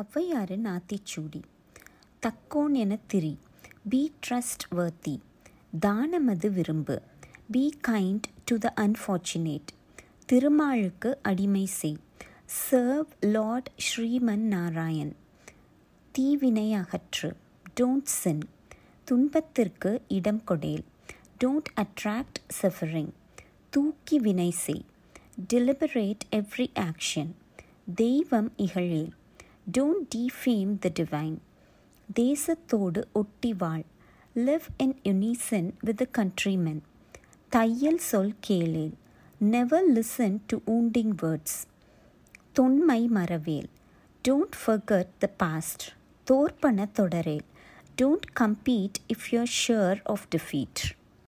ஔவையாரின் ஆத்திச்சூடி தக்கோன் என திரி. B trust வர்த்தி தானமது விரும்பு. Be kind to the unfortunate திருமாலுக்கு அடிமை செய். சர்வ் லார்ட் ஸ்ரீமன் நாராயண் தீவினை அகற்று. டோன்ட் சின் துன்பத்திற்கு இடம் கொடேல். டோன்ட் அட்ராக்ட் சஃபரிங் தூக்கி வினை செய். டெலிபரேட் எவ்ரி ஆக்ஷன் தெய்வம் இகழேல். டோன்ட் defame the divine தேசத்தோடு ஒட்டி வாழ் live in unison with the countrymen தையல் சொல் கேளேல் never listen to wounding words தொன்மை மறவேல் don't forget the past தோற்பன தொடரேல் don't compete if you're sure of defeat